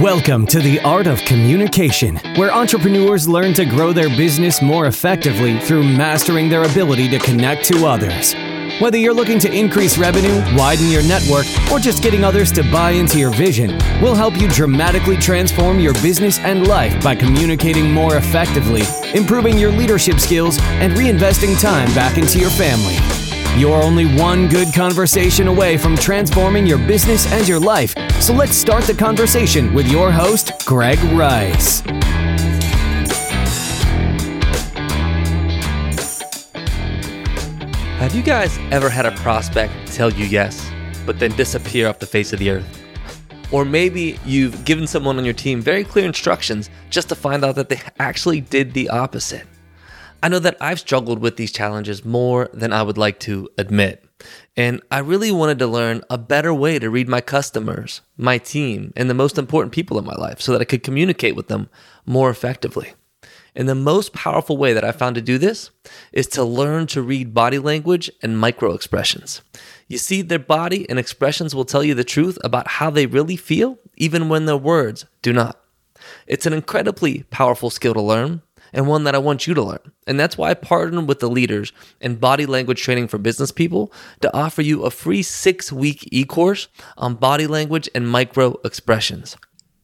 Welcome to the Art of Communication, where entrepreneurs learn to grow their business more effectively through mastering their ability to connect to others. Whether you're looking to increase revenue, widen your network, or just getting others to buy into your vision, we'll help you dramatically transform your business and life by communicating more effectively, improving your leadership skills, and reinvesting time back into your family. You're only one good conversation away from transforming your business and your life. So let's start the conversation with your host, Greg Rice. Have you guys ever had a prospect tell you yes, but then disappear off the face of the earth? Or maybe you've given someone on your team very clear instructions just to find out that they actually did the opposite. I know that I've struggled with these challenges more than I would like to admit. And I really wanted to learn a better way to read my customers, my team, and the most important people in my life so that I could communicate with them more effectively. And the most powerful way that I found to do this is to learn to read body language and micro expressions. You see, their body and expressions will tell you the truth about how they really feel, even when their words do not. It's an incredibly powerful skill to learn, and one that I want you to learn. And that's why I partnered with the leaders in body language training for business people to offer you a free six week e course on body language and micro expressions.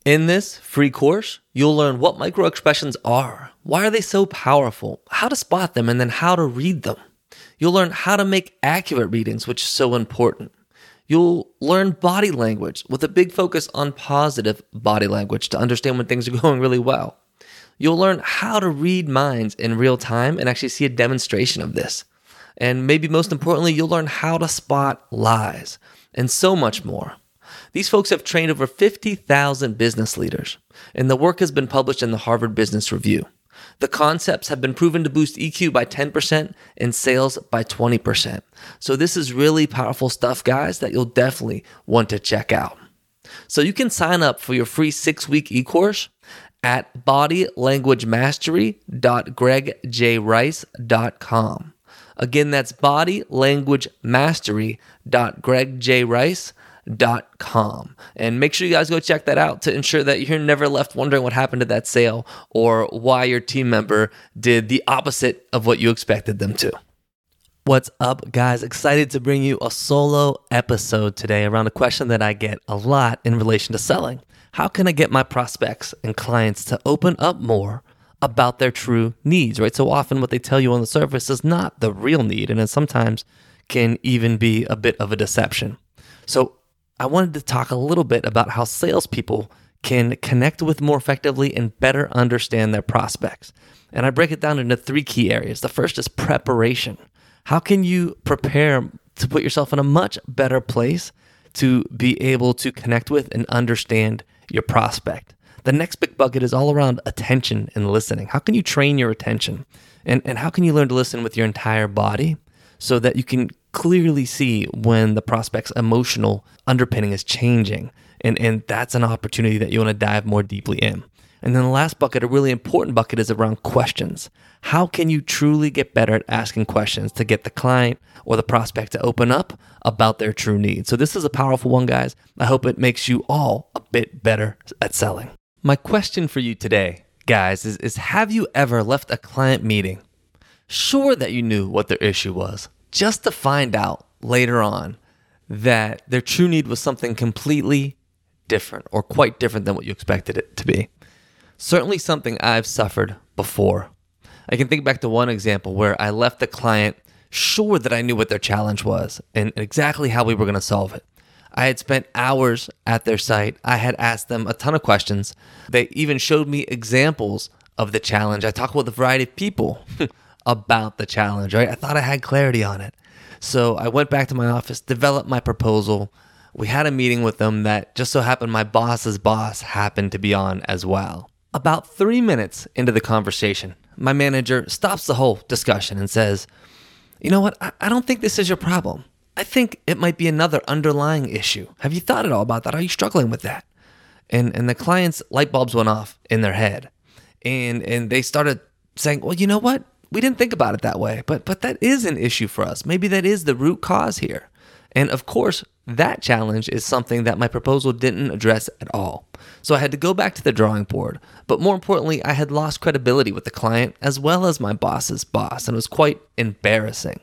In this free course, you'll learn what micro expressions are, why are they so powerful, how to spot them, and then how to read them. You'll learn how to make accurate readings, which is so important. You'll learn body language with a big focus on positive body language to understand when things are going really well. You'll learn how to read minds in real time and actually see a demonstration of this. And maybe most importantly, you'll learn how to spot lies and so much more. These folks have trained over 50,000 business leaders, and the work has been published in the Harvard Business Review. The concepts have been proven to boost EQ by 10% and sales by 20%. So, this is really powerful stuff, guys, that you'll definitely want to check out. So, you can sign up for your free six week e course at bodylanguagemastery.gregjrice.com. Again, that's bodylanguagemastery.gregjrice.com. And make sure you guys go check that out to ensure that you're never left wondering what happened to that sale or why your team member did the opposite of what you expected them to. What's up, guys? Excited to bring you a solo episode today around a question that I get a lot in relation to selling. How can I get my prospects and clients to open up more about their true needs, right? So often what they tell you on the surface is not the real need, and it sometimes can even be a bit of a deception. So I wanted to talk a little bit about how salespeople can connect with more effectively and better understand their prospects. And I break it down into three key areas. The first is preparation. How can you prepare to put yourself in a much better place to be able to connect with and understand your prospect. The next big bucket is all around attention and listening. How can you train your attention? And, and how can you learn to listen with your entire body so that you can clearly see when the prospect's emotional underpinning is changing? And, and that's an opportunity that you want to dive more deeply in. And then the last bucket, a really important bucket, is around questions. How can you truly get better at asking questions to get the client or the prospect to open up about their true needs? So, this is a powerful one, guys. I hope it makes you all a bit better at selling. My question for you today, guys, is, is have you ever left a client meeting sure that you knew what their issue was, just to find out later on that their true need was something completely different or quite different than what you expected it to be? Certainly something I've suffered before. I can think back to one example where I left the client sure that I knew what their challenge was and exactly how we were going to solve it. I had spent hours at their site. I had asked them a ton of questions. They even showed me examples of the challenge. I talked with a variety of people about the challenge, right? I thought I had clarity on it. So I went back to my office, developed my proposal. We had a meeting with them that just so happened my boss's boss happened to be on as well. About three minutes into the conversation, my manager stops the whole discussion and says, You know what? I, I don't think this is your problem. I think it might be another underlying issue. Have you thought at all about that? Are you struggling with that? And and the client's light bulbs went off in their head. And and they started saying, Well, you know what? We didn't think about it that way, but but that is an issue for us. Maybe that is the root cause here. And of course, that challenge is something that my proposal didn't address at all. So I had to go back to the drawing board. But more importantly, I had lost credibility with the client as well as my boss's boss, and it was quite embarrassing.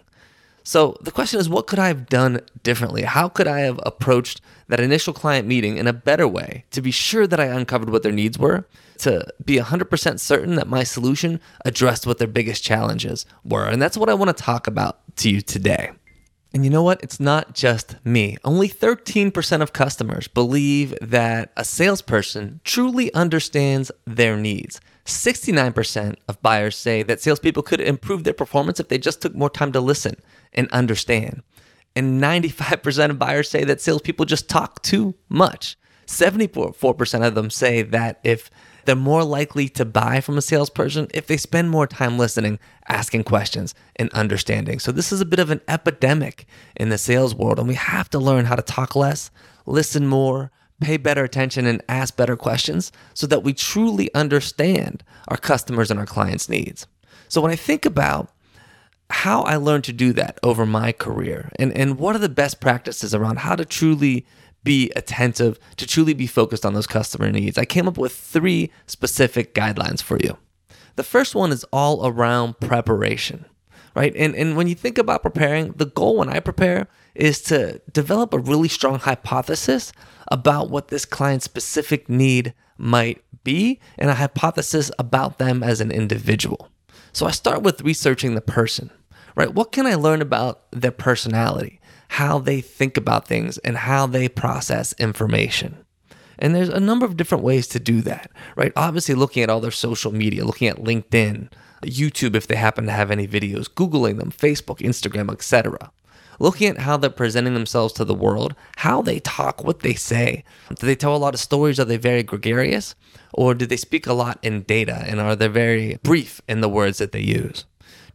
So the question is, what could I have done differently? How could I have approached that initial client meeting in a better way to be sure that I uncovered what their needs were, to be 100% certain that my solution addressed what their biggest challenges were? And that's what I want to talk about to you today. And you know what? It's not just me. Only 13% of customers believe that a salesperson truly understands their needs. 69% of buyers say that salespeople could improve their performance if they just took more time to listen and understand. And 95% of buyers say that salespeople just talk too much. 74% of them say that if they're more likely to buy from a salesperson if they spend more time listening, asking questions, and understanding. So, this is a bit of an epidemic in the sales world, and we have to learn how to talk less, listen more, pay better attention, and ask better questions so that we truly understand our customers and our clients' needs. So, when I think about how I learned to do that over my career and, and what are the best practices around how to truly be attentive, to truly be focused on those customer needs, I came up with three specific guidelines for you. The first one is all around preparation, right? And, and when you think about preparing, the goal when I prepare is to develop a really strong hypothesis about what this client's specific need might be and a hypothesis about them as an individual. So I start with researching the person, right? What can I learn about their personality? How they think about things and how they process information. And there's a number of different ways to do that, right? Obviously, looking at all their social media, looking at LinkedIn, YouTube if they happen to have any videos, Googling them, Facebook, Instagram, etc. Looking at how they're presenting themselves to the world, how they talk, what they say. Do they tell a lot of stories? Are they very gregarious? Or do they speak a lot in data and are they very brief in the words that they use?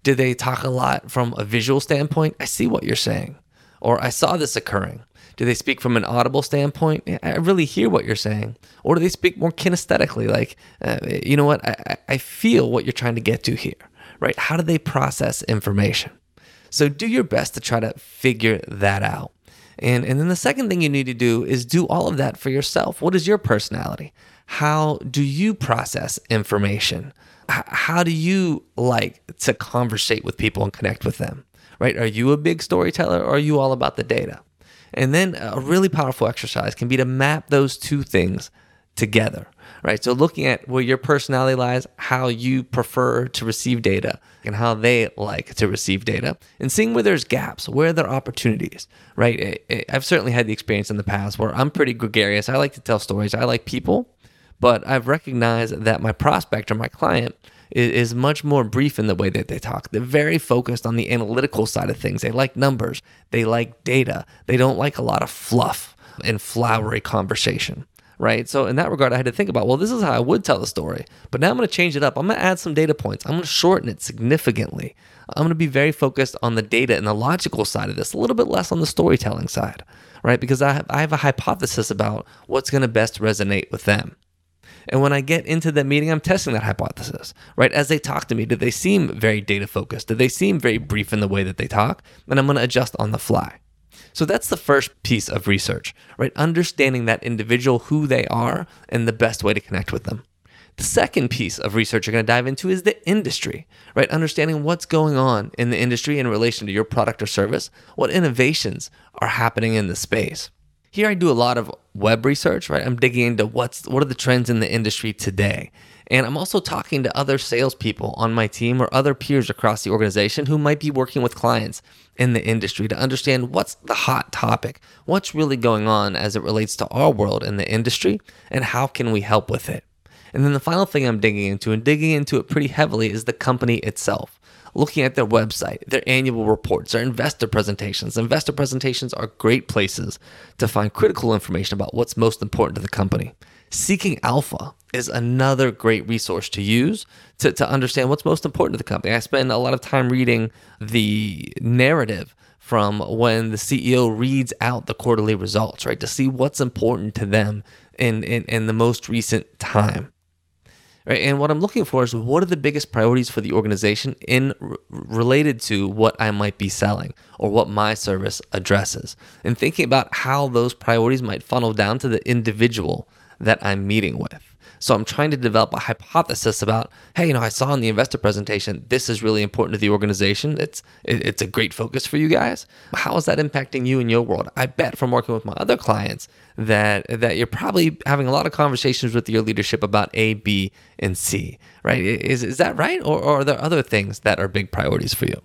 Do they talk a lot from a visual standpoint? I see what you're saying or I saw this occurring? Do they speak from an audible standpoint? I really hear what you're saying. Or do they speak more kinesthetically? Like, uh, you know what? I, I feel what you're trying to get to here, right? How do they process information? So do your best to try to figure that out. And, and then the second thing you need to do is do all of that for yourself. What is your personality? How do you process information? H- how do you like to conversate with people and connect with them? Right? Are you a big storyteller or are you all about the data? And then a really powerful exercise can be to map those two things together, right? So looking at where your personality lies, how you prefer to receive data, and how they like to receive data, and seeing where there's gaps, where there are opportunities, right? I've certainly had the experience in the past where I'm pretty gregarious. I like to tell stories. I like people, but I've recognized that my prospect or my client is, much more brief in the way that they talk. They're very focused on the analytical side of things. They like numbers, they like data, they don't like a lot of fluff and flowery conversation. Right. So, in that regard, I had to think about, well, this is how I would tell the story. But now I'm going to change it up. I'm going to add some data points. I'm going to shorten it significantly. I'm going to be very focused on the data and the logical side of this, a little bit less on the storytelling side, right? Because I have, I have a hypothesis about what's going to best resonate with them. And when I get into the meeting, I'm testing that hypothesis, right? As they talk to me, do they seem very data focused? Do they seem very brief in the way that they talk? And I'm going to adjust on the fly. So that's the first piece of research, right? Understanding that individual, who they are, and the best way to connect with them. The second piece of research you're going to dive into is the industry, right? Understanding what's going on in the industry in relation to your product or service, what innovations are happening in the space. Here I do a lot of web research, right? I'm digging into what's what are the trends in the industry today. And I'm also talking to other salespeople on my team or other peers across the organization who might be working with clients in the industry to understand what's the hot topic, what's really going on as it relates to our world in the industry, and how can we help with it. And then the final thing I'm digging into, and digging into it pretty heavily, is the company itself looking at their website, their annual reports, their investor presentations. Investor presentations are great places to find critical information about what's most important to the company. Seeking Alpha is another great resource to use to, to understand what's most important to the company. I spend a lot of time reading the narrative from when the CEO reads out the quarterly results, right? To see what's important to them in, in, in the most recent time. Right? And what I'm looking for is what are the biggest priorities for the organization in r- related to what I might be selling or what my service addresses. And thinking about how those priorities might funnel down to the individual that I'm meeting with. So I'm trying to develop a hypothesis about, hey, you know, I saw in the investor presentation this is really important to the organization. It's it's a great focus for you guys. How is that impacting you in your world? I bet from working with my other clients that that you're probably having a lot of conversations with your leadership about A, B, and C. Right? Is is that right, or, or are there other things that are big priorities for you?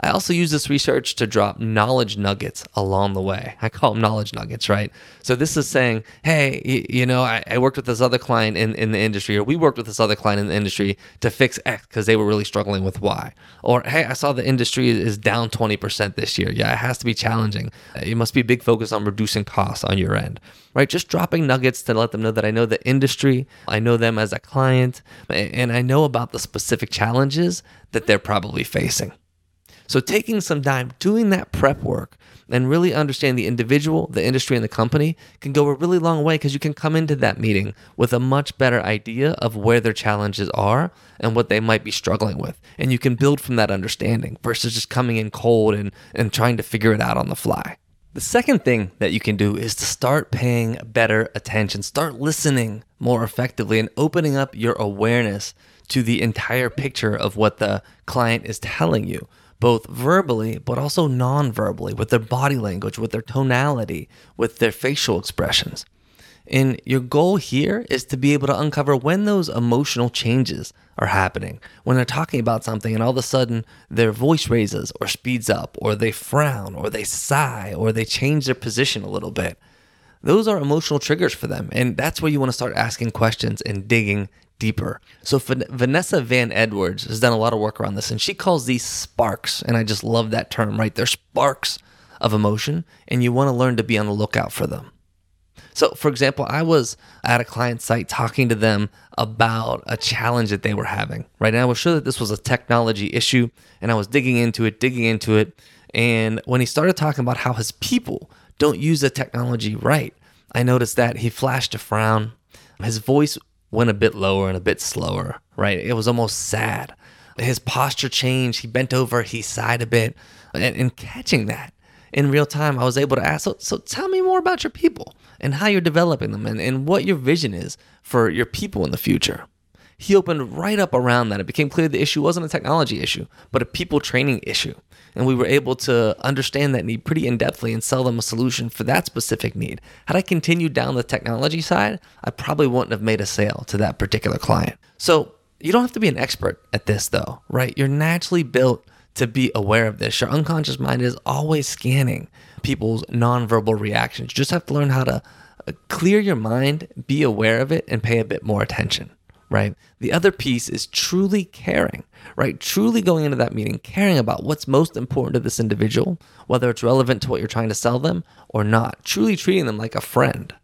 I also use this research to drop knowledge nuggets along the way. I call them knowledge nuggets, right? So this is saying, hey, you, know, I, I, worked with this other client in, in the industry, or we worked with this other client in the industry to fix X because they were really struggling with Y. Or, hey, I saw the industry is down 20% this year. Yeah, it has to be challenging. Uh, it must be a big focus on reducing costs on your end, right? Just dropping nuggets to let them know that I know the industry, I know them as a client, and I know about the specific challenges that they're probably facing. So, taking some time doing that prep work and really understanding the individual, the industry, and the company can go a really long way because you can come into that meeting with a much better idea of where their challenges are and what they might be struggling with. And you can build from that understanding versus just coming in cold and, and trying to figure it out on the fly. The second thing that you can do is to start paying better attention, start listening more effectively, and opening up your awareness to the entire picture of what the client is telling you both verbally but also non verbally, with their body language, with their tonality, with their facial expressions. And your goal here is to be able to uncover when those emotional changes are happening. When they're talking about something and all of a sudden their voice raises or speeds up, or they frown, or they sigh, or they change their position a little bit. Those are emotional triggers for them. And that's where you want to start asking questions and digging deeper. So Vanessa Van Edwards has done a lot of work around this, and she calls these sparks, and I just love that term. Right, they're sparks of emotion, and you want to learn to be on the lookout for them. So, for example, I was at a client site talking to them about a challenge that they were having, right? And I was sure that this was a technology issue, and I was digging into it, digging into it. And when he started talking about how his people don't use the technology right, I noticed that he flashed a frown. His voice went a bit lower and a bit slower, right? It was almost sad. His posture changed. He bent over, he sighed a bit. And, and catching that in real time, I was able to ask, so, so tell me more about your people and how you're developing them and, and what your vision is for your people in the future. He opened right up around that. It became clear the issue wasn't a technology issue, but a people training issue and we were able to understand that need pretty in depthly and sell them a solution for that specific need. Had I continued down the technology side, I probably wouldn't have made a sale to that particular client. So you don't have to be an expert at this though, right? You're naturally built to be aware of this. Your unconscious mind is always scanning people's nonverbal reactions. You just have to learn how to uh, clear your mind, be aware of it, and pay a bit more attention right? The other piece is truly caring, right? Truly going into that meeting, caring about what's most important to this individual, whether it's relevant to what you're trying to sell them or not, truly treating them like a friend.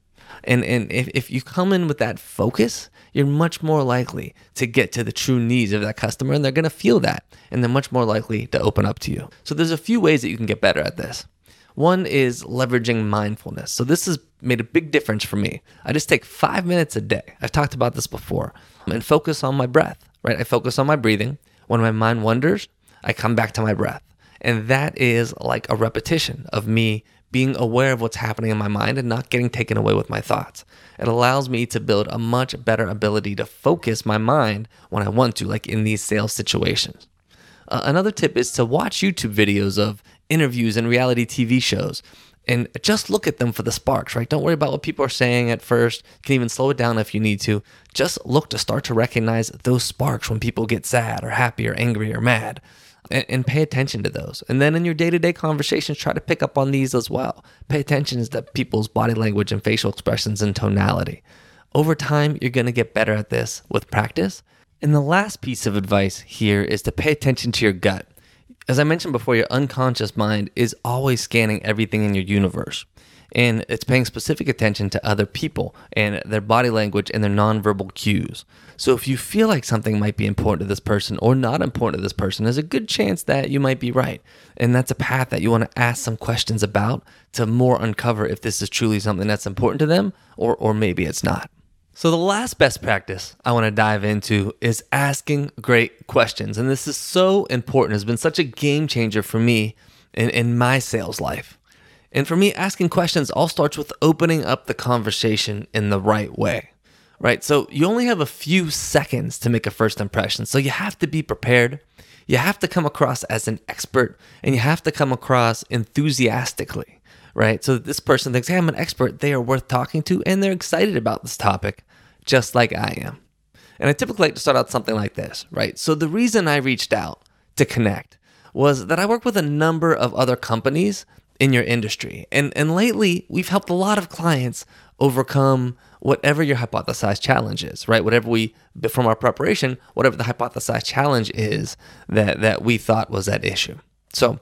And, and if, if you come in with that focus, you're much more likely to get to the true needs of that customer and they're to feel that and they're much more likely to open up to you. So there's a few ways that you can get better at this. One is leveraging mindfulness. So this has made a big difference for me. I just take five minutes a day. I've talked about this before and focus on my breath, right? I focus on my breathing. When my mind wanders, I come back to my breath. And that is like a repetition of me being aware of what's happening in my mind and not getting taken away with my thoughts. It allows me to build a much better ability to focus my mind when I want to, like in these sales situations. Uh, another tip is to watch YouTube videos of interviews and reality TV shows and just look at them for the sparks, right? Don't worry about what people are saying at first. You can even slow it down if you need to. Just look to start to recognize those sparks when people get sad or happy or angry or mad. And, and pay attention to those. And then in your day to day conversations, try to pick up on these as well. Pay attention to people's body language and facial expressions and tonality. Over time, you're to get better at this with practice. And the last piece of advice here is to pay attention to your gut. As I mentioned before, your unconscious mind is always scanning everything in your universe. And it's paying specific attention to other people and their body language and their nonverbal cues. So, if you feel like something might be important to this person or not important to this person, there's a good chance that you might be right. And that's a path that you want to ask some questions about to more uncover if this is truly something that's important to them or, or maybe it's not. So, the last best practice I want to dive into is asking great questions. And this is so important. It's been such a game changer for me in, in my sales life. And for me, asking questions all starts with opening up the conversation in the right way, right? So, you only have a few seconds to make a first impression. So, you have to be prepared. You have to come across as an expert and you have to come across enthusiastically, right? So this person thinks, hey, I'm an expert. They are worth talking to and they're excited about this topic just like I am. And I typically like to start out something like this, right? So the reason I reached out to connect was that I work with a number of other companies in your industry. And and lately we've helped a lot of clients overcome whatever your hypothesized challenge is, right? Whatever we from our preparation, whatever the hypothesized challenge is that that we thought was that issue. So,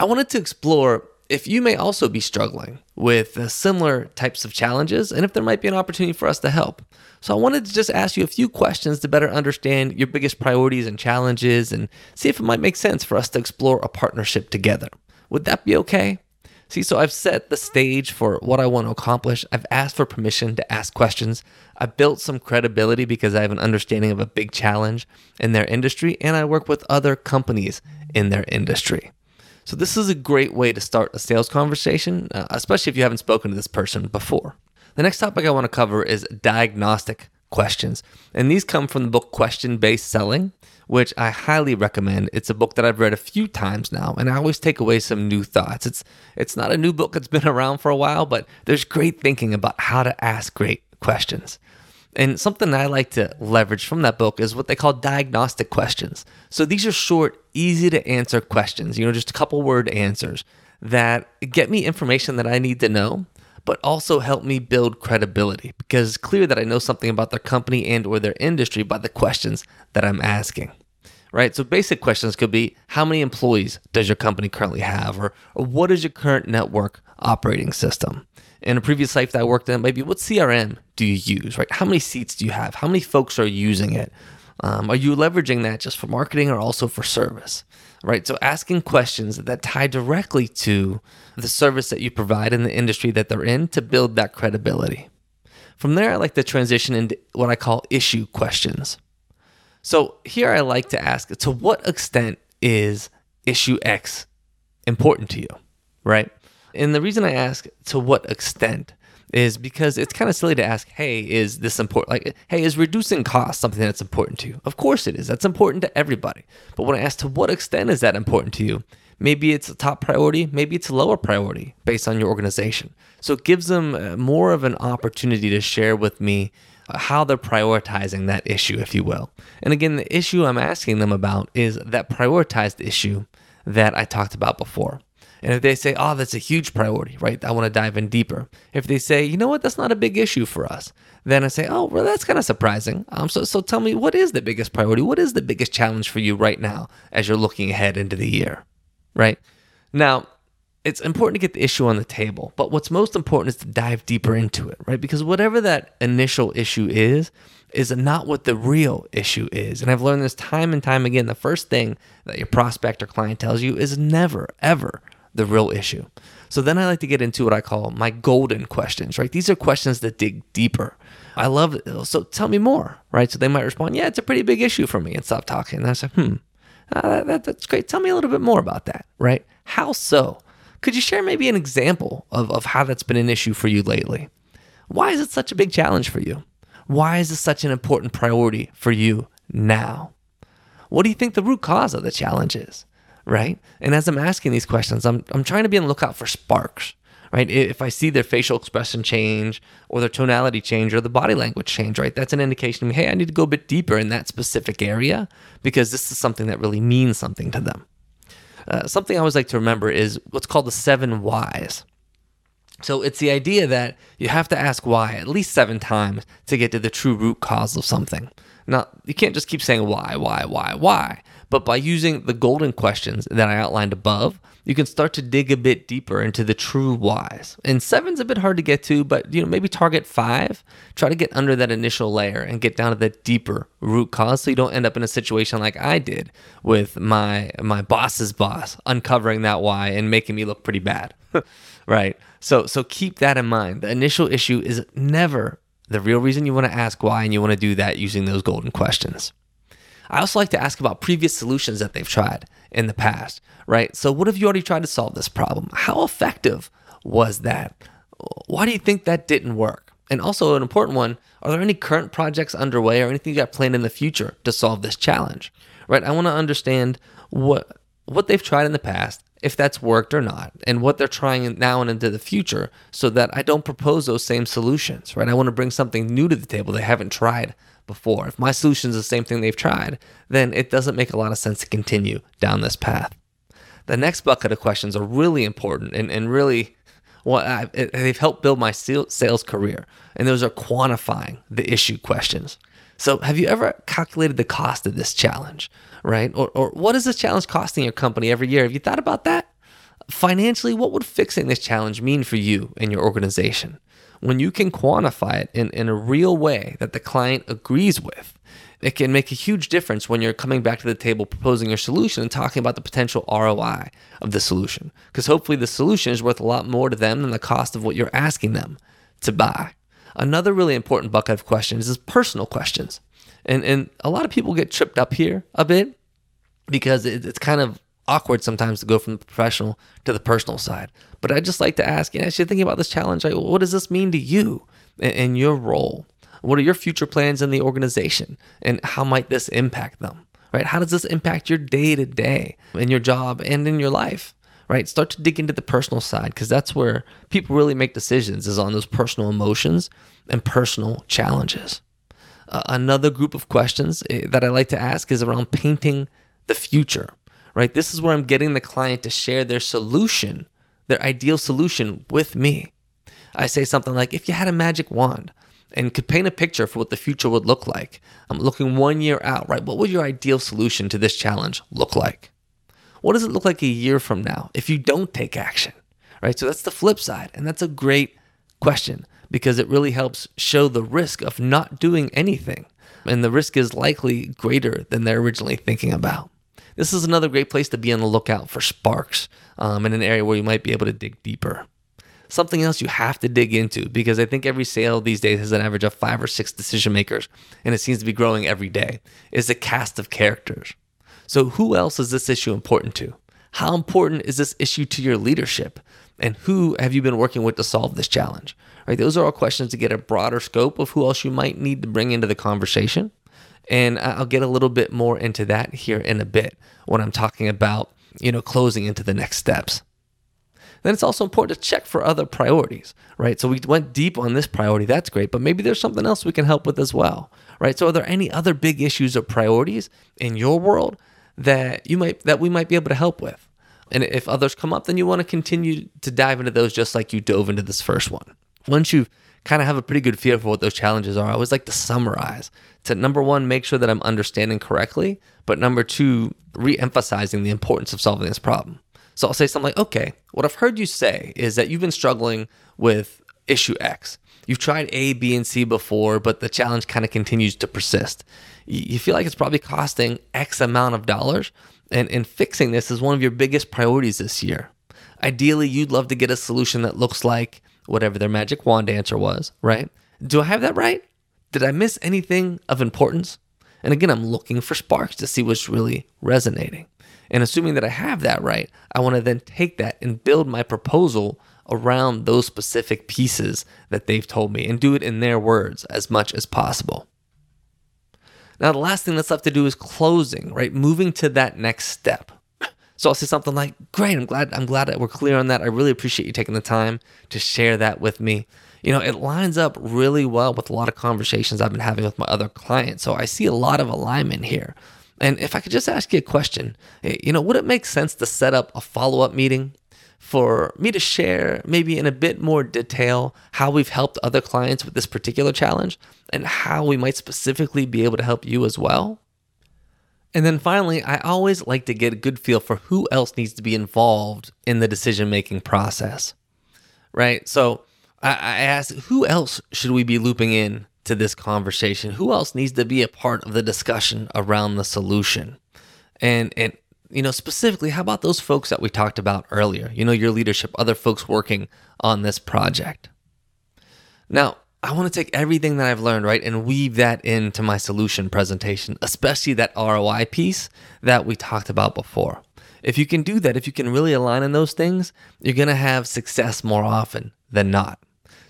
I wanted to explore if you may also be struggling with uh, similar types of challenges and if there might be an opportunity for us to help. So, I wanted to just ask you a few questions to better understand your biggest priorities and challenges and see if it might make sense for us to explore a partnership together. Would that be okay? See, so I've set the stage for what I want to accomplish. I've asked for permission to ask questions. I've built some credibility because I have an understanding of a big challenge in their industry, and I work with other companies in their industry. So, this is a great way to start a sales conversation, uh, especially if you haven't spoken to this person before. The next topic I want to cover is diagnostic questions. And these come from the book Question Based Selling, which I highly recommend. It's a book that I've read a few times now, and I always take away some new thoughts. It's it's not a new book, that's been around for a while, but there's great thinking about how to ask great questions. And something I like to leverage from that book is what they call diagnostic questions. So these are short, easy to answer questions, you know, just a couple word answers that get me information that I need to know, but also help me build credibility because it's clear that I know something about their company and or their industry by the questions that I'm asking. Right? So basic questions could be how many employees does your company currently have or, or what is your current network operating system? In a previous life that I worked in, maybe what CRM do you use, right? How many seats do you have? How many folks are using it? Um, are you leveraging that just for marketing or also for service, right? So asking questions that tie directly to the service that you provide in the industry that they're in to build that credibility. From there, I like to transition into what I call issue questions. So here I like to ask to what extent is issue X important to you, right? And the reason I ask to what extent is because it's kind of silly to ask, hey, is this important? Like, hey, is reducing costs something that's important to you? Of course it is. That's important to everybody. But when I ask to what extent is that important to you, maybe it's a top priority, maybe it's a lower priority based on your organization. So it gives them uh, more of an opportunity to share with me uh, how they're prioritizing that issue, if you will. And again, the issue I'm asking them about is that prioritized issue that I talked about before. And if they say, oh, that's a huge priority, right? I want to dive in deeper. If they say, you know what, that's not a big issue for us, then I say, oh, well, that's kind of surprising. Um, so, so tell me, what is the biggest priority? What is the biggest challenge for you right now as you're looking ahead into the year, right? Now, it's important to get the issue on the table, but what's most important is to dive deeper into it, right? Because whatever that initial issue is, is not what the real issue is. And I've learned this time and time again. The first thing that your prospect or client tells you is never, ever the real issue. So then I like to get into what I call my golden questions, right? These are questions that dig deeper. I love it. So tell me more, right? So they might respond, yeah, it's a pretty big issue for me and stop talking. And I say, hmm, uh, that, that's great. Tell me a little bit more about that, right? How so? Could you share maybe an example of, of how that's been an issue for you lately? Why is it such a big challenge for you? Why is this such an important priority for you now? What do you think the root cause of the challenge is? Right? And as I'm asking these questions, I'm, I'm trying to be on the lookout for sparks, right? If I see their facial expression change or their tonality change or the body language change, right? That's an indication hey, I need to go a bit deeper in that specific area because this is something that really means something to them. Uh, something I always like to remember is what's called the seven whys. So it's the idea that you have to ask why at least seven times to get to the true root cause of something. Now, you can't just keep saying why, why, why, why. But by using the golden questions that I outlined above, you can start to dig a bit deeper into the true whys. And seven's a bit hard to get to, but you know, maybe target five. Try to get under that initial layer and get down to the deeper root cause so you don't end up in a situation like I did with my my boss's boss uncovering that why and making me look pretty bad. right? So so keep that in mind. The initial issue is never The real reason you want to ask why, and you want to do that using those golden questions. I also like to ask about previous solutions that they've tried in the past, right? So, what have you already tried to solve this problem? How effective was that? Why do you think that didn't work? And also, an important one are there any current projects underway or anything you got planned in the future to solve this challenge? Right? I want to understand what what they've tried in the past, if that's worked or not, and what they're trying now and into the future so that I don't propose those same solutions, right? I want to bring something new to the table they haven't tried before. If my solution is the same thing they've tried, then it doesn't make a lot of sense to continue down this path. The next bucket of questions are really important and, and really well, they've helped build my sales career, and those are quantifying the issue questions. So, have you ever calculated the cost of this challenge, right? Or, or what is this challenge costing your company every year? Have you thought about that? Financially, what would fixing this challenge mean for you and your organization? When you can quantify it in, in a real way that the client agrees with, it can make a huge difference when you're coming back to the table proposing your solution and talking about the potential ROI of the solution. Because hopefully, the solution is worth a lot more to them than the cost of what you're asking them to buy. Another really important bucket of questions is personal questions. And, and a lot of people get tripped up here a bit because it, it's kind of awkward sometimes to go from the professional to the personal side. But I just like to ask, you know, as you're thinking about this challenge, like, what does this mean to you and your role? What are your future plans in the organization? And how might this impact them? Right? How does this impact your day to day in your job and in your life? right? Start to dig into the personal side because that's where people really make decisions is on those personal emotions and personal challenges. Uh, another group of questions eh, that I like to ask is around painting the future, right? This is where I'm getting the client to share their solution, their ideal solution with me. I say something like, if you had a magic wand and could paint a picture for what the future would look like, I'm looking one year out, right? What would your ideal solution to this challenge look like? What does it look like a year from now if you don't take action? Right? So that's the flip side. And that's a great question because it really helps show the risk of not doing anything. And the risk is likely greater than they're originally thinking about. This is another great place to be on the lookout for sparks um, in an area where you might be able to dig deeper. Something else you have to dig into because I think every sale these days has an average of five or six decision makers, and it seems to be growing every day, is the cast of characters. So, who else is this issue important to? How important is this issue to your leadership? And who have you been working with to solve this challenge? Right? Those are all questions to get a broader scope of who else you might need to bring into the conversation. And I'll get a little bit more into that here in a bit when I'm talking about, you know, closing into the next steps. Then it's also important to check for other priorities, right? So we went deep on this priority, that's great, but maybe there's something else we can help with as well, right? So are there any other big issues or priorities in your world that you might that we might be able to help with. And if others come up, then you want to continue to dive into those just like you dove into this first one. Once you kind of have a pretty good feel for what those challenges are, I always like to summarize to number one, make sure that I'm understanding correctly, but number two, re-emphasizing the importance of solving this problem. So I'll say something like, okay, what I've heard you say is that you've been struggling with issue X. You've tried A, B, and C before, but the challenge kind of continues to persist you feel like it's probably costing X amount of dollars. And, and fixing this is one of your biggest priorities this year. Ideally, you'd love to get a solution that looks like whatever their magic wand answer was, right? Do I have that right? Did I miss anything of importance? And again, I'm looking for sparks to see what's really resonating. And assuming that I have that right, I want to then take that and build my proposal around those specific pieces that they've told me and do it in their words as much as possible. Now, the last thing that's left to do is closing, right? Moving to that next step. So I'll say something like, "Great, I'm glad I'm glad that we're clear on that. I really appreciate you taking the time to share that with me." You know, it lines up really well with a lot of conversations I've been having with my other clients. So I see a lot of alignment here. And if I could just ask you a question, eh, you know, would it make sense to set up a follow-up meeting for me to share, maybe in a bit more detail, how we've helped other clients with this particular challenge and how we might specifically be able to help you as well. And then finally, I always like to get a good feel for who else needs to be involved in the decision making process, right? So I, I ask, who else should we be looping in to this conversation? Who else needs to be a part of the discussion around the solution? And, and you know, specifically, how about those folks that we talked about earlier? You know, your leadership, other folks working on this project. Now, I want to take everything that I've learned, right, and weave that into my solution presentation, especially that ROI piece that we talked about before. If you can do that, if you can really align on those things, you're going to have success more often than not.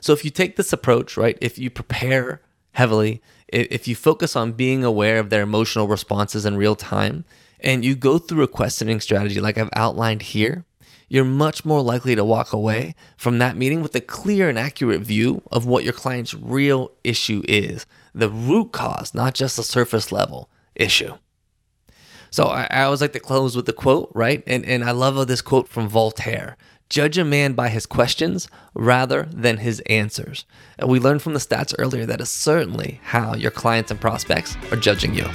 So if you take this approach, right, if you prepare heavily, if you focus on being aware of their emotional responses in real time, and you go through a questioning strategy like I've outlined here, you're much more likely to walk away from that meeting with a clear and accurate view of what your client's real issue is the root cause, not just a surface level issue. So I, I always like to close with the quote, right? And, and I love this quote from Voltaire Judge a man by his questions rather than his answers. And we learned from the stats earlier that is certainly how your clients and prospects are judging you.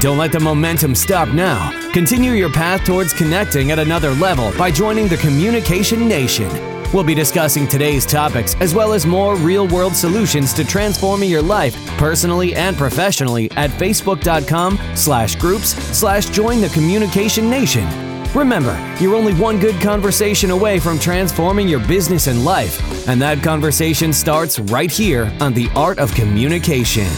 Don't let the momentum stop now. Continue your path towards connecting at another level by joining the Communication Nation. We'll be discussing today's topics as well as more real world solutions to transforming your life personally and professionally at facebook.com slash groups slash join the communication nation. Remember, you're only one good conversation away from transforming your business and life, and that conversation starts right here on The Art of Communication.